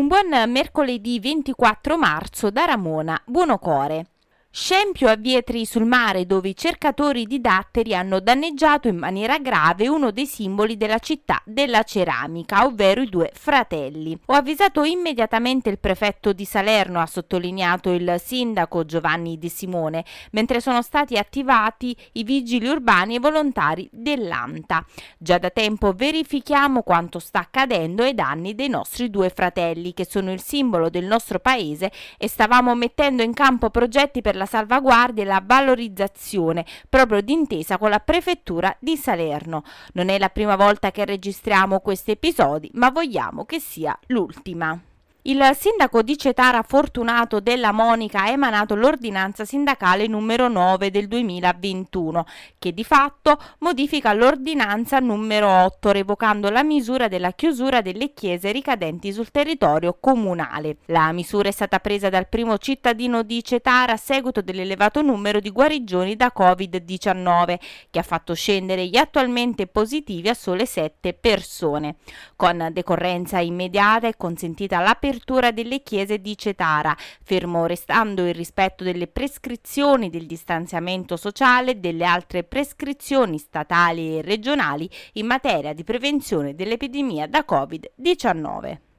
Un buon mercoledì 24 marzo da Ramona Buonocore. Scempio a Vietri sul mare dove i cercatori di datteri hanno danneggiato in maniera grave uno dei simboli della città della ceramica, ovvero i due fratelli. Ho avvisato immediatamente il prefetto di Salerno, ha sottolineato il sindaco Giovanni De Simone, mentre sono stati attivati i vigili urbani e volontari dell'ANTA. Già da tempo verifichiamo quanto sta accadendo ai danni dei nostri due fratelli, che sono il simbolo del nostro paese e stavamo mettendo in campo progetti per la salvaguardia e la valorizzazione, proprio d'intesa con la prefettura di Salerno. Non è la prima volta che registriamo questi episodi, ma vogliamo che sia l'ultima. Il sindaco di Cetara Fortunato della Monica ha emanato l'ordinanza sindacale numero 9 del 2021, che di fatto modifica l'ordinanza numero 8, revocando la misura della chiusura delle chiese ricadenti sul territorio comunale. La misura è stata presa dal primo cittadino di Cetara a seguito dell'elevato numero di guarigioni da Covid-19, che ha fatto scendere gli attualmente positivi a sole 7 persone. Con decorrenza immediata è consentita l'apertura l'apertura delle chiese di Cetara, fermo restando il rispetto delle prescrizioni del distanziamento sociale e delle altre prescrizioni statali e regionali in materia di prevenzione dell'epidemia da Covid-19.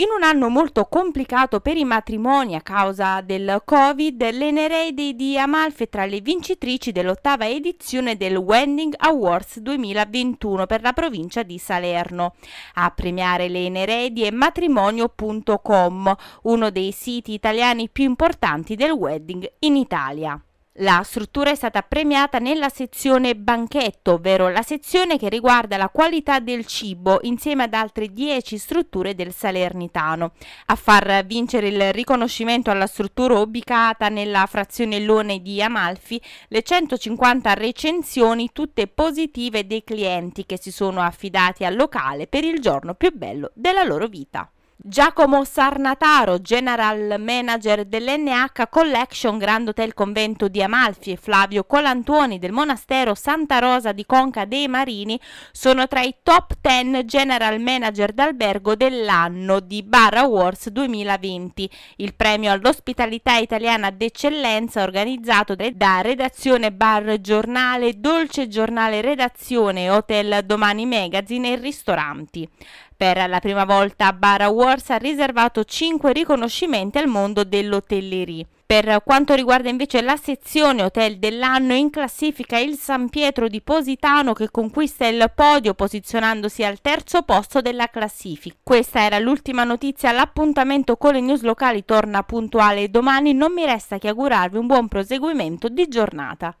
In un anno molto complicato per i matrimoni a causa del Covid, le Nereidi di Amalfi tra le vincitrici dell'ottava edizione del Wedding Awards 2021 per la provincia di Salerno. A premiare le Nereidi è matrimonio.com, uno dei siti italiani più importanti del wedding in Italia. La struttura è stata premiata nella sezione banchetto, ovvero la sezione che riguarda la qualità del cibo insieme ad altre 10 strutture del Salernitano. A far vincere il riconoscimento alla struttura ubicata nella frazione Lone di Amalfi, le 150 recensioni tutte positive dei clienti che si sono affidati al locale per il giorno più bello della loro vita. Giacomo Sarnataro, General Manager dell'NH Collection Grand Hotel Convento di Amalfi e Flavio Colantuoni del Monastero Santa Rosa di Conca dei Marini sono tra i top 10 General Manager d'albergo dell'anno di Bar Awards 2020, il premio all'ospitalità italiana d'eccellenza organizzato da Redazione Bar Giornale, Dolce Giornale Redazione, Hotel Domani Magazine e ristoranti. Per la prima volta Bar Awards ha riservato 5 riconoscimenti al mondo dell'hotellerie. Per quanto riguarda invece la sezione hotel dell'anno, in classifica il San Pietro di Positano che conquista il podio posizionandosi al terzo posto della classifica. Questa era l'ultima notizia, l'appuntamento con le news locali torna puntuale domani, non mi resta che augurarvi un buon proseguimento di giornata.